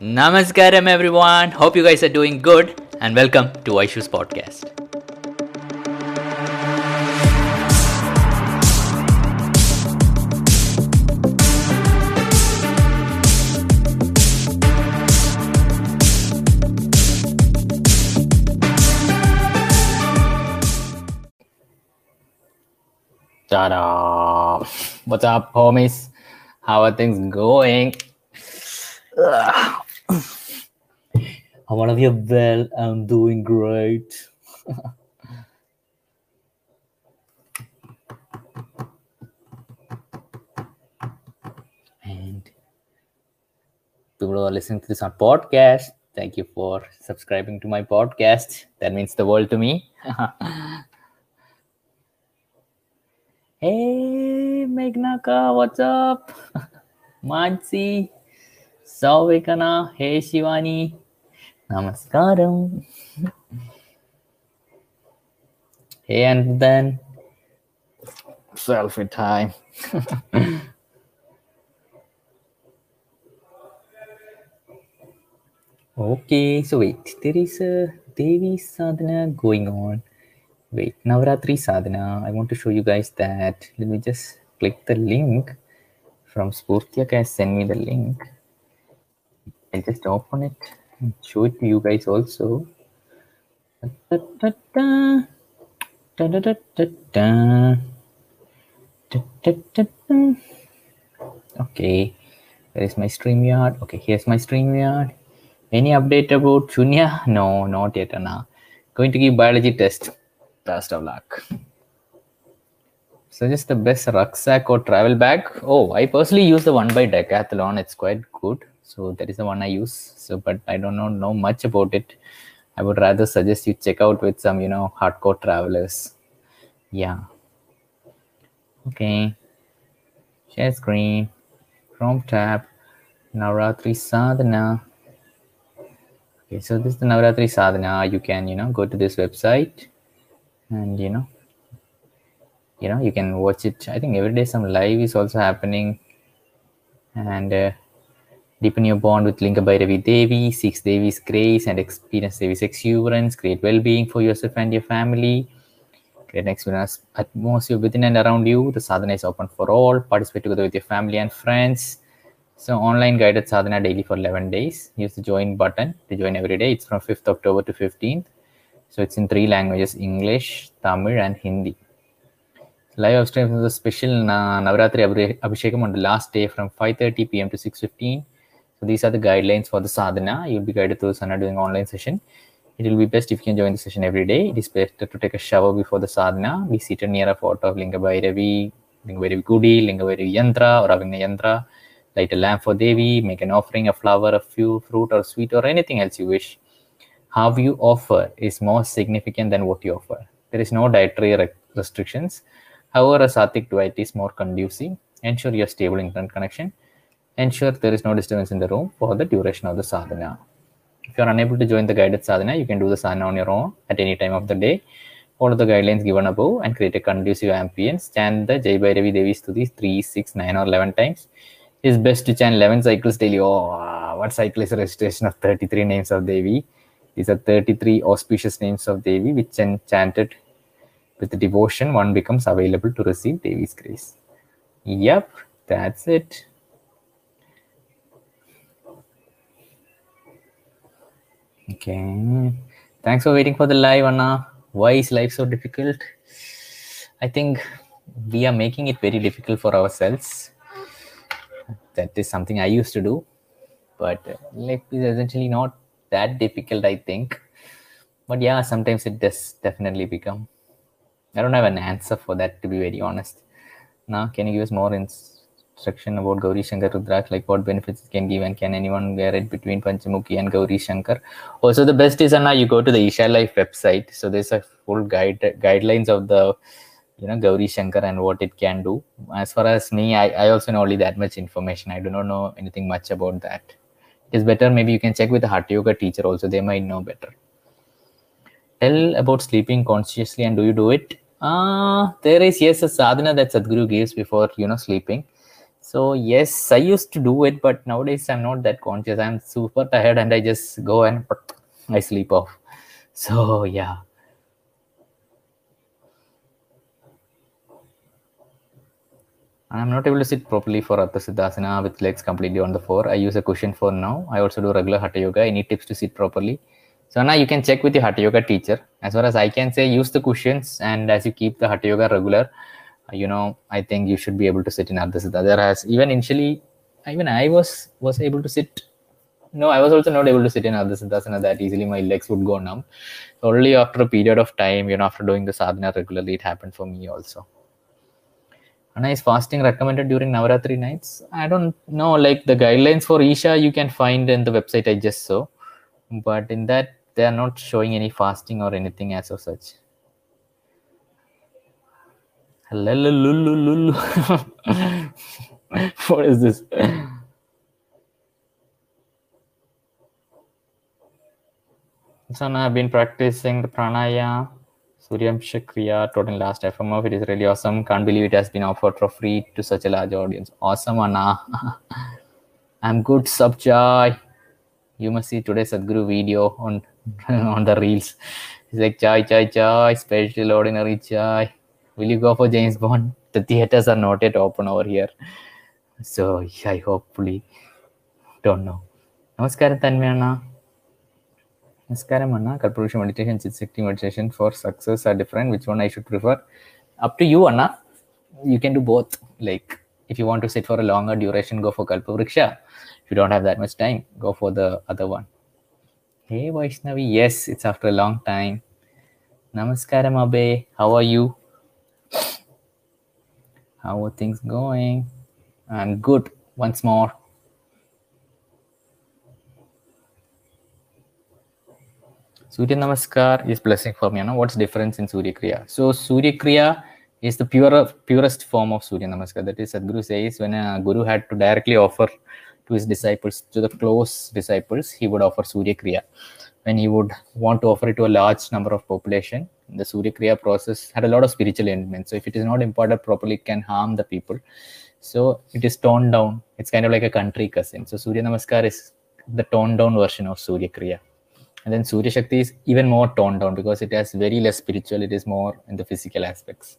Namaskaram, everyone. Hope you guys are doing good, and welcome to Aishu's podcast. Ta-da! What's up, homies? How are things going? Ugh. I want to be well. I'm doing great. and people who are listening to this on podcast, thank you for subscribing to my podcast. That means the world to me. hey, Megnaka, what's up? Mansi, Savikana, hey, Shivani. Namaskaram. hey, and then selfie time. okay, so wait, there is a Devi sadhana going on. Wait, Navratri sadhana. I want to show you guys that. Let me just click the link from Spurtyak has sent me the link. I'll just open it and show it to you guys also. Da-da-da-da. Da-da-da-da-da. Da-da-da-da. Okay, where is my StreamYard? Okay, here's my StreamYard. Any update about Shunya? No, not yet, Anna. Going to give biology test. Best of luck. Suggest the best rucksack or travel bag. Oh, I personally use the one by Decathlon. It's quite good. So that is the one I use. So, but I don't know, know much about it. I would rather suggest you check out with some, you know, hardcore travelers. Yeah. Okay. Share screen. Chrome tab. Navratri Sadhana. Okay, so this is the Navratri Sadhana. You can, you know, go to this website and, you know, you know, you can watch it. I think every day some live is also happening. And uh, deepen your bond with Linga Bhairavi Devi, seeks Devi's grace and experience Devi's exuberance, create well-being for yourself and your family. Create an experience atmosphere within and around you. The sadhana is open for all. Participate together with your family and friends. So online guided sadhana daily for 11 days. Use the join button to join every day. It's from 5th October to 15th. So it's in three languages, English, Tamil and Hindi. Live stream is a special Na- Navratri Abhi- Abhishekam on the last day from 5.30 p.m. to 6.15. So these are the guidelines for the sadhana. You'll be guided through sadhana during online session. It will be best if you can join the session every day. It is better to take a shower before the sadhana. Be seated near a photo of Linga Bhairavi, Linga Bhairavi Gudi, Linga Bhairavi Yantra or Avigna Yantra. Light a lamp for Devi, make an offering, a flower, a few fruit or sweet or anything else you wish. How you offer is more significant than what you offer. There is no dietary re- restrictions. However, a sattvic diet is more conducive. Ensure your stable internet connection. Ensure there is no disturbance in the room for the duration of the sadhana. If you are unable to join the guided sadhana, you can do the sadhana on your own at any time of the day. Follow the guidelines given above and create a conducive ambience. Chant the Jai Bhairavi Devi Stuti 3, 6, 9 or 11 times. It's best to chant 11 cycles daily. Oh, what cycle is a registration of 33 names of Devi? These are 33 auspicious names of Devi which when chanted with devotion, one becomes available to receive Devi's grace. Yep, that's it. Okay. Thanks for waiting for the live, Anna. Why is life so difficult? I think we are making it very difficult for ourselves. That is something I used to do. But uh, life is essentially not that difficult, I think. But yeah, sometimes it does definitely become. I don't have an answer for that, to be very honest. Now, can you give us more instruction about Gauri Shankar Rudraksh, like what benefits it can give, and can anyone wear it between Panchamukhi and Gauri Shankar? Also, the best is Anna, you go to the Isha Life website. So there's a full guide guidelines of the you know Gauri Shankar and what it can do. As far as me, I, I also know only that much information. I do not know anything much about that. It is better maybe you can check with the Hatha Yoga teacher also. They might know better. Tell about sleeping consciously and do you do it? Uh, there is yes a sadhana that Sadhguru gives before you know sleeping. So yes, I used to do it, but nowadays I'm not that conscious. I'm super tired and I just go and I sleep off. So yeah. I'm not able to sit properly for Ardha Siddhasana with legs completely on the floor. I use a cushion for now. I also do regular Hatha Yoga. Any tips to sit properly? So now you can check with your Hatha Yoga teacher. As far as I can say, use the cushions and as you keep the Hatha Yoga regular, you know, I think you should be able to sit in Ardha Siddha. There has even initially, even I was was able to sit. No, I was also not able to sit in Ardha Siddhasana that easily. My legs would go numb. Only after a period of time, you know, after doing the sadhana regularly, it happened for me also. And is fasting recommended during Navaratri nights? I don't know. Like the guidelines for Isha, you can find in the website I just saw, but in that they are not showing any fasting or anything as of such. what is this? So now I've been practicing the pranaya, Suryamsha Kriya, taught in last FMF. It is really awesome. Can't believe it has been offered for free to such a large audience. Awesome, Anna. I'm good, Subjay. You must see today's Sadhguru video on on the reels. It's like chai, chai, chai, special ordinary chai. Will you go for James Bond? The theaters are not yet open over here. So I hopefully don't know. Namaskaram, Tanmyana. Namaskaram, Anna. Kalpavriksha meditation, Chitt meditation for success are different. Which one I should prefer? Up to you, Anna. You can do both. Like, if you want to sit for a longer duration, go for Kalpavriksha. If you don't have that much time, go for the other one. Hey, Vaishnavi. Yes, it's after a long time. Namaskaram, Abe. How are you? How are things going? I'm good. Once more. Surya Namaskar is blessing for me. You know what's difference in Surya Kriya? So Surya Kriya is the pure, purest form of Surya Namaskar. That is, Sadhguru says when a guru had to directly offer to his disciples, to the close disciples, he would offer Surya Kriya. When he would want to offer it to a large number of population, the Surya Kriya process had a lot of spiritual elements. So if it is not imparted properly, it can harm the people. So it is toned down. It's kind of like a country cousin. So Surya Namaskar is the toned down version of Surya Kriya. And then Surya Shakti is even more toned down because it has very less spiritual. It is more in the physical aspects.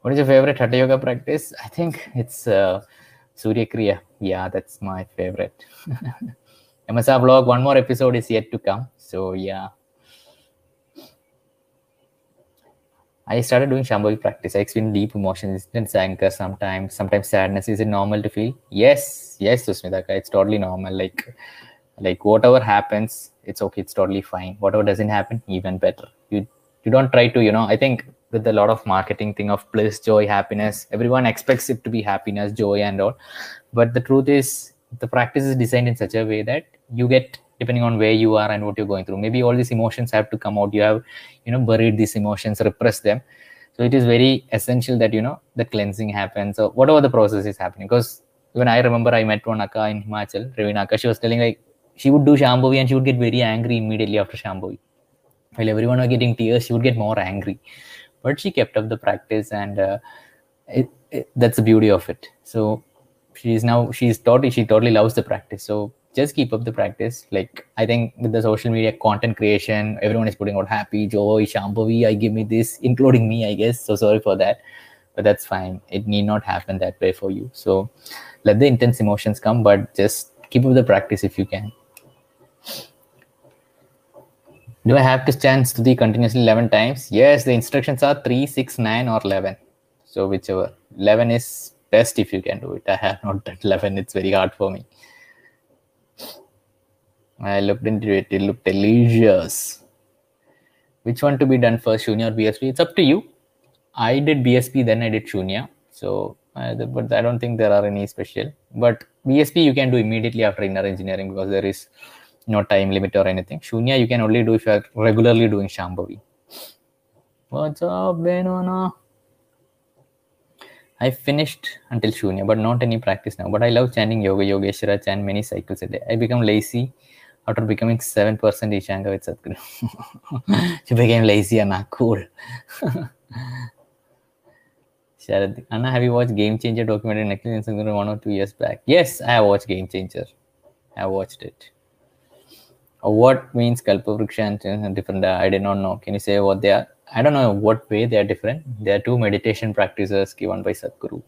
What is your favorite Hatha Yoga practice? I think it's uh, Surya Kriya. Yeah, that's my favorite. MSR vlog, one more episode is yet to come. So yeah. I started doing Shambhavi practice. I experience deep emotions, instant anger sometimes, sometimes sadness. Is it normal to feel? Yes, yes, Susmitaka. It's totally normal. Like, like whatever happens, it's okay. It's totally fine. Whatever doesn't happen, even better. You you don't try to, you know. I think with a lot of marketing thing of bliss, joy, happiness, everyone expects it to be happiness, joy, and all. But the truth is, the practice is designed in such a way that you get depending on where you are and what you're going through. Maybe all these emotions have to come out. You have you know buried these emotions repress them. So it is very essential that you know the cleansing happens. So whatever the process is happening because when i remember i met one akka in himachal Ravina she was telling like she would do shambhavi and she would get very angry immediately after shambhavi while everyone was getting tears she would get more angry. But she kept up the practice and uh, it, it, that's the beauty of it. So she's now she's totally she totally loves the practice. So just keep up the practice. Like i think with the social media content creation everyone is putting out happy joy shambhavi i give me this including me i guess. So sorry for that. But that's fine. It need not happen that way for you. So let the intense emotions come but just keep up the practice if you can. Do i have to stand stuti continuously 11 times? Yes the instructions are 3 6 9 or 11 so whichever. 11 is best if you can do it. I have not done 11 it's very hard for me I looked into it. It looked delicious. Which one to be done first, Shunya or BSP? It's up to you. I did BSP, then I did Shunya. So, uh, but I don't think there are any special. But BSP you can do immediately after inner engineering because there is no time limit or anything. Shunya you can only do if you are regularly doing Shambhavi. What's up, Benona? I finished until Shunya, but not any practice now. But I love chanting Yoga Yogeshwara, chant many cycles a day. I become lazy after becoming 7% Ishanga with Sadhguru. she became lazy and not cool. Sharad, Anna, have you watched Game Changer documentary Netflix Instagram one or two years back? Yes, I have watched Game Changer. I watched it. Uh, What means Kalpavriksha and different? uh, I did not know. Can you say what they are? I don't know what way they are different. There are two meditation practices given by Sadhguru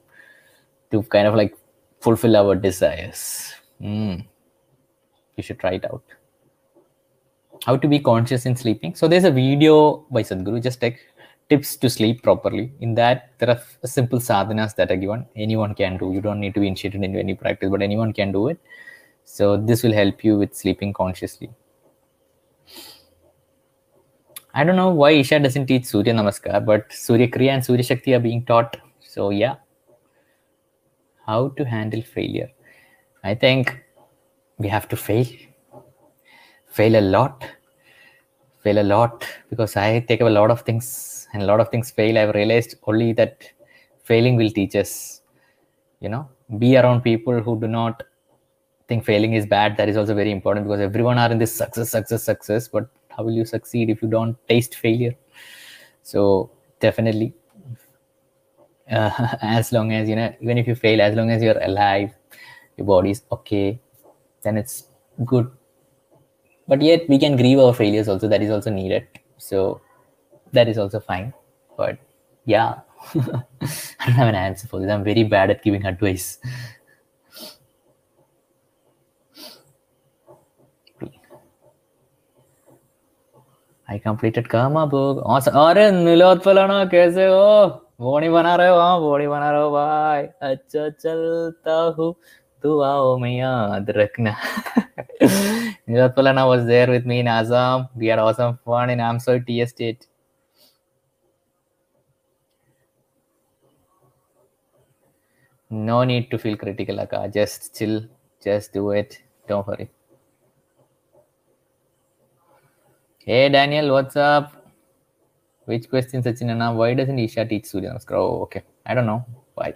to kind of like fulfill our desires. Mm. You should try it out. How to be conscious in sleeping. So there's a video by Sadhguru, just like tips to sleep properly. In that, there are simple sadhanas that are given. Anyone can do. You don't need to be initiated into any practice, but anyone can do it. So this will help you with sleeping consciously. I don't know why Isha doesn't teach Surya Namaskar, but Surya Kriya and Surya Shakti are being taught. So yeah. How to handle failure. I think we have to fail. Fail a lot. Fail a lot because I take up a lot of things and a lot of things fail. I've realized only that failing will teach us. You know, be around people who do not think failing is bad. That is also very important because everyone are in this success, success, success. But how will you succeed if you don't taste failure? So definitely uh, as long as you know even if you fail as long as you're alive your body is okay then it's good. But yet we can grieve our failures also. That is also needed. So that is also fine. But yeah i don't have an answer for this. I'm very bad at giving advice Completed Karma book. Awesome. अरे नीलोद फलाना कैसे हो body बना रहे हो हाँ body बना रहे हो भाई अच्छा चलता हूँ दुआओं में याद रखना नीलोद फलाना was there with me in Assam. We had awesome fun in Amsoy tea estate. No need to feel critical, Akka. Just chill. Just do it. Don't worry. Hey Daniel, what's up? Which question, Sachin Anna? Why doesn't Isha teach Surya Namaskar? Oh, okay. I don't know. Why?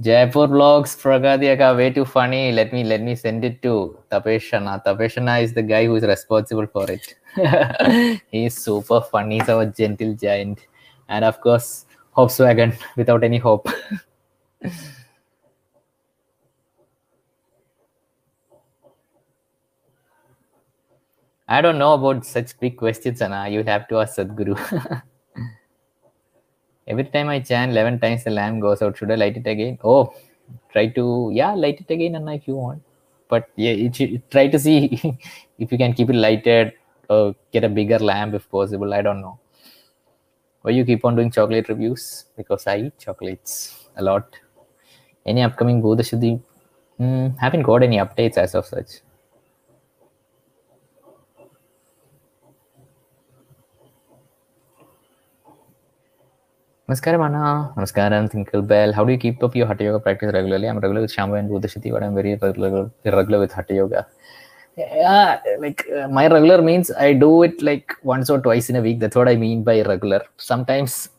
Jaipur vlogs, Pragadiyaka, way too funny. Let me let me send it to Tapeshana. Tapeshana is the guy who is responsible for it. He's super funny. He's our gentle giant. And of course, Hopswagon without any hope. I don't know about such big questions, Anna. You'll have to ask Sadhguru. Every time I chant 11 times, the lamp goes out. Should I light it again? Oh, try to, yeah, light it again, Anna, if you want. But yeah, it, try to see if you can keep it lighted or get a bigger lamp if possible. I don't know. Why you keep on doing chocolate reviews? Because I eat chocolates a lot. Any upcoming Bhuta Shuddhi? Hmm, haven't got any updates as of such. Namaskaram, Anna. Namaskaram, Tinkle Bell. How do you keep up your Hatha Yoga practice regularly? I'm regular with Shamba and Bhuta Shuddhi, but I'm very regular, irregular with Hatha Yoga. Yeah, like uh, my regular means I do it like once or twice in a week. That's what I mean by regular. Sometimes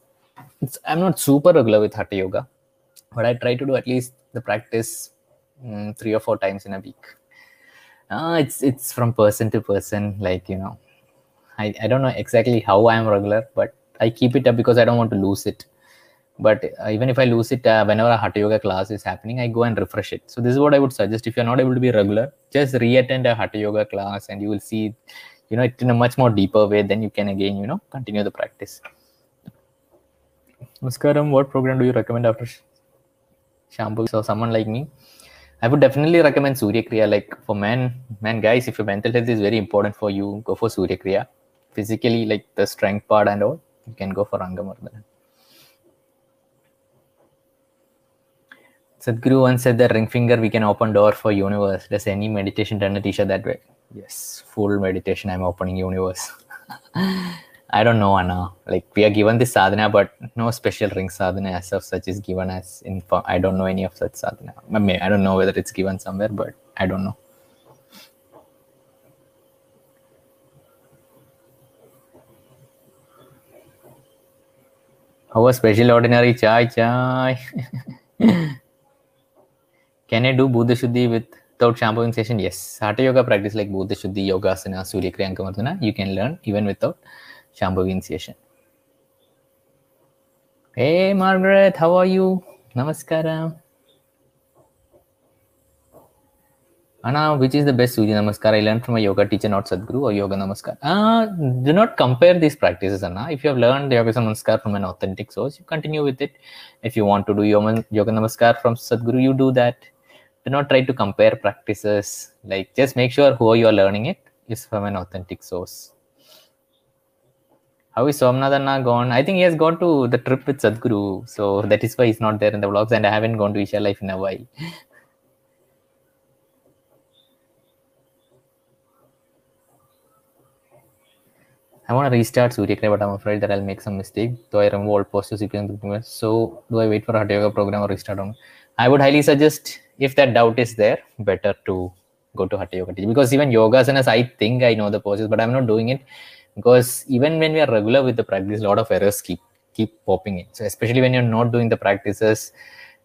it's, I'm not super regular with Hatha Yoga, but I try to do at least the practice mm, three or four times in a week. Uh, it's it's from person to person. Like you know, I, I don't know exactly how I'm regular, but I keep it up because I don't want to lose it. But uh, even if I lose it, uh, whenever a Hatha Yoga class is happening, I go and refresh it. So this is what I would suggest. If you're not able to be regular, just re-attend a Hatha Yoga class, and you will see, you know, it in a much more deeper way. Then you can again, you know, continue the practice. Namaskaram, what program do you recommend after sh- shampoo? So someone like me, I would definitely recommend Surya Kriya. Like for men, man, guys, if your mental health is very important for you, go for Surya Kriya. Physically, like the strength part and all, you can go for Angamardana. Sadhguru once said that ring finger we can open door for universe. Does any meditation done at Isha that way? Yes, full meditation. I'm opening universe. I don't know, Anna. Like we are given this sadhana, but no special ring sadhana as of such is given as in. I don't know any of such sadhana. I, mean, I don't know whether it's given somewhere, but I don't know. How a special ordinary chai chai. Can I do Buddha Shuddhi without shampooing session? Yes. Hatha Yoga practice like Buddha Shuddhi, Yogasana, Surya Kriya, Ankamardana, you can learn even without shampooing session. Hey Margaret, how are you? Namaskaram. Anna, which is the best Surya Namaskar? I learned from a yoga teacher, not Sadhguru or Yoga Namaskar. Uh, do not compare these practices, Anna. If you have learned Yoga Namaskar from an authentic source, you continue with it. If you want to do Yoga Namaskar from Sadhguru, you do that. Do not try to compare practices. Like, just make sure who you are learning it is from an authentic source. How is Somnath Anna gone? I think he has gone to the trip with Sadhguru. So that is why he's not there in the vlogs. And I haven't gone to Isha Life in a while. I want to restart Surya Kriya, but I'm afraid that I'll make some mistake. Though I remove all posters, you can So do I wait for Hatha Yoga program or restart on? I would highly suggest if that doubt is there, better to go to Hatha Yoga because even yogasanas, I think I know the poses, but I'm not doing it because even when we are regular with the practice, a lot of errors keep keep popping in. So especially when you're not doing the practices,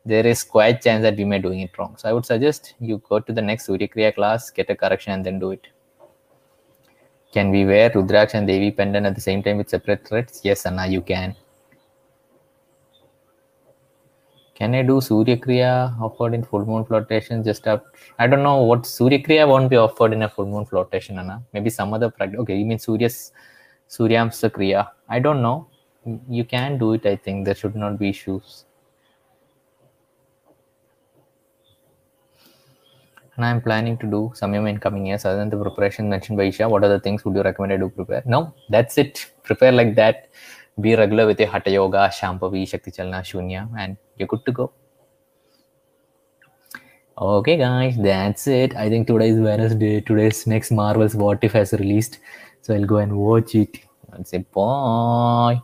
there is quite chance that we may doing it wrong. So I would suggest you go to the next Surya Kriya class, get a correction, and then do it. Can we wear Rudraksh and Devi pendant at the same time with separate threads? Yes, Anna, you can. Can I do Surya Kriya offered in full moon flotation just after? I don't know what Surya Kriya won't be offered in a full moon flotation, Anna. Maybe some other practice. Okay, you mean Surya's Suryamsa Kriya. I don't know. You can do it, I think. There should not be issues. And I'm planning to do Samyama in coming years. Other than the preparation mentioned by Isha, what other things would you recommend I do prepare? No, that's it. Prepare like that. Be regular with your Hatha Yoga, Shambhavi, Shakti Chalana, Shunya, and you're good to go. Okay, guys, that's it. I think today is Wednesday. Today's next Marvel's What If has released. So I'll go and watch it and say bye.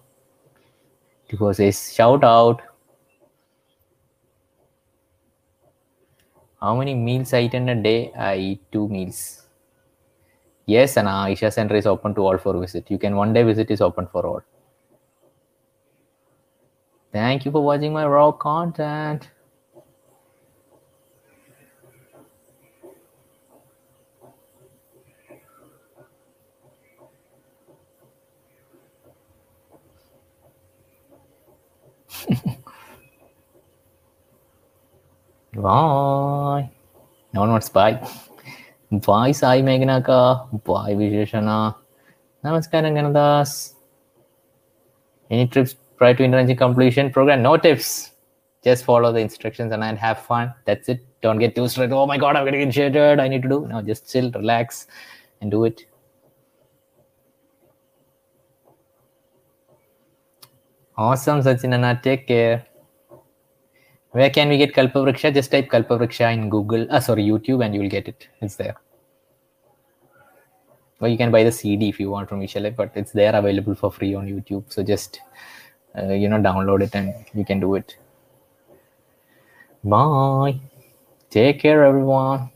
Because a shout out How many meals I eat in a day? I eat two meals. Yes, and Isha Center is open to all for visit. You can one day visit is open for all. Thank you for watching my raw content. Bye. No one wants bye. Bye, Sai Meghanaka. Bye, Visheshana. Namaskaram, Ganadas. Any trips prior to intervention completion program? No tips. Just follow the instructions and have fun. That's it. Don't get too stressed. Oh my god, I'm getting initiated. I need to do. No, just chill, relax, and do it. Awesome, Sachinana. Take care. Where can we get Kalpavriksha? Just type Kalpavriksha in Google, uh, sorry, YouTube, and you will get it. It's there. Or you can buy the CD if you want from Isha but it's there available for free on YouTube. So just, uh, you know, download it and you can do it. Bye. Take care, everyone.